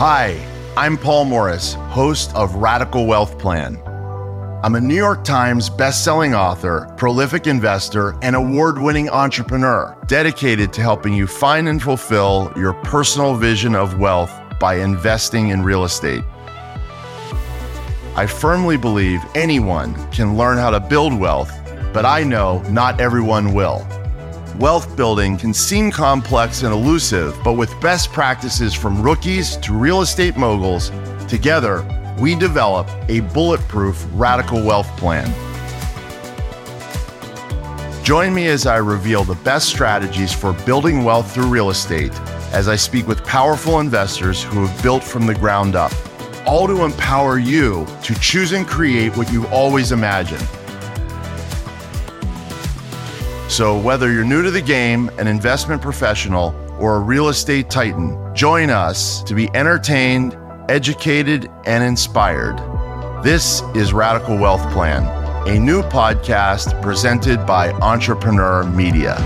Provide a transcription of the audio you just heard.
Hi, I'm Paul Morris, host of Radical Wealth Plan. I'm a New York Times bestselling author, prolific investor, and award winning entrepreneur dedicated to helping you find and fulfill your personal vision of wealth by investing in real estate. I firmly believe anyone can learn how to build wealth, but I know not everyone will. Wealth building can seem complex and elusive, but with best practices from rookies to real estate moguls, together we develop a bulletproof radical wealth plan. Join me as I reveal the best strategies for building wealth through real estate as I speak with powerful investors who have built from the ground up, all to empower you to choose and create what you've always imagined. So, whether you're new to the game, an investment professional, or a real estate titan, join us to be entertained, educated, and inspired. This is Radical Wealth Plan, a new podcast presented by Entrepreneur Media.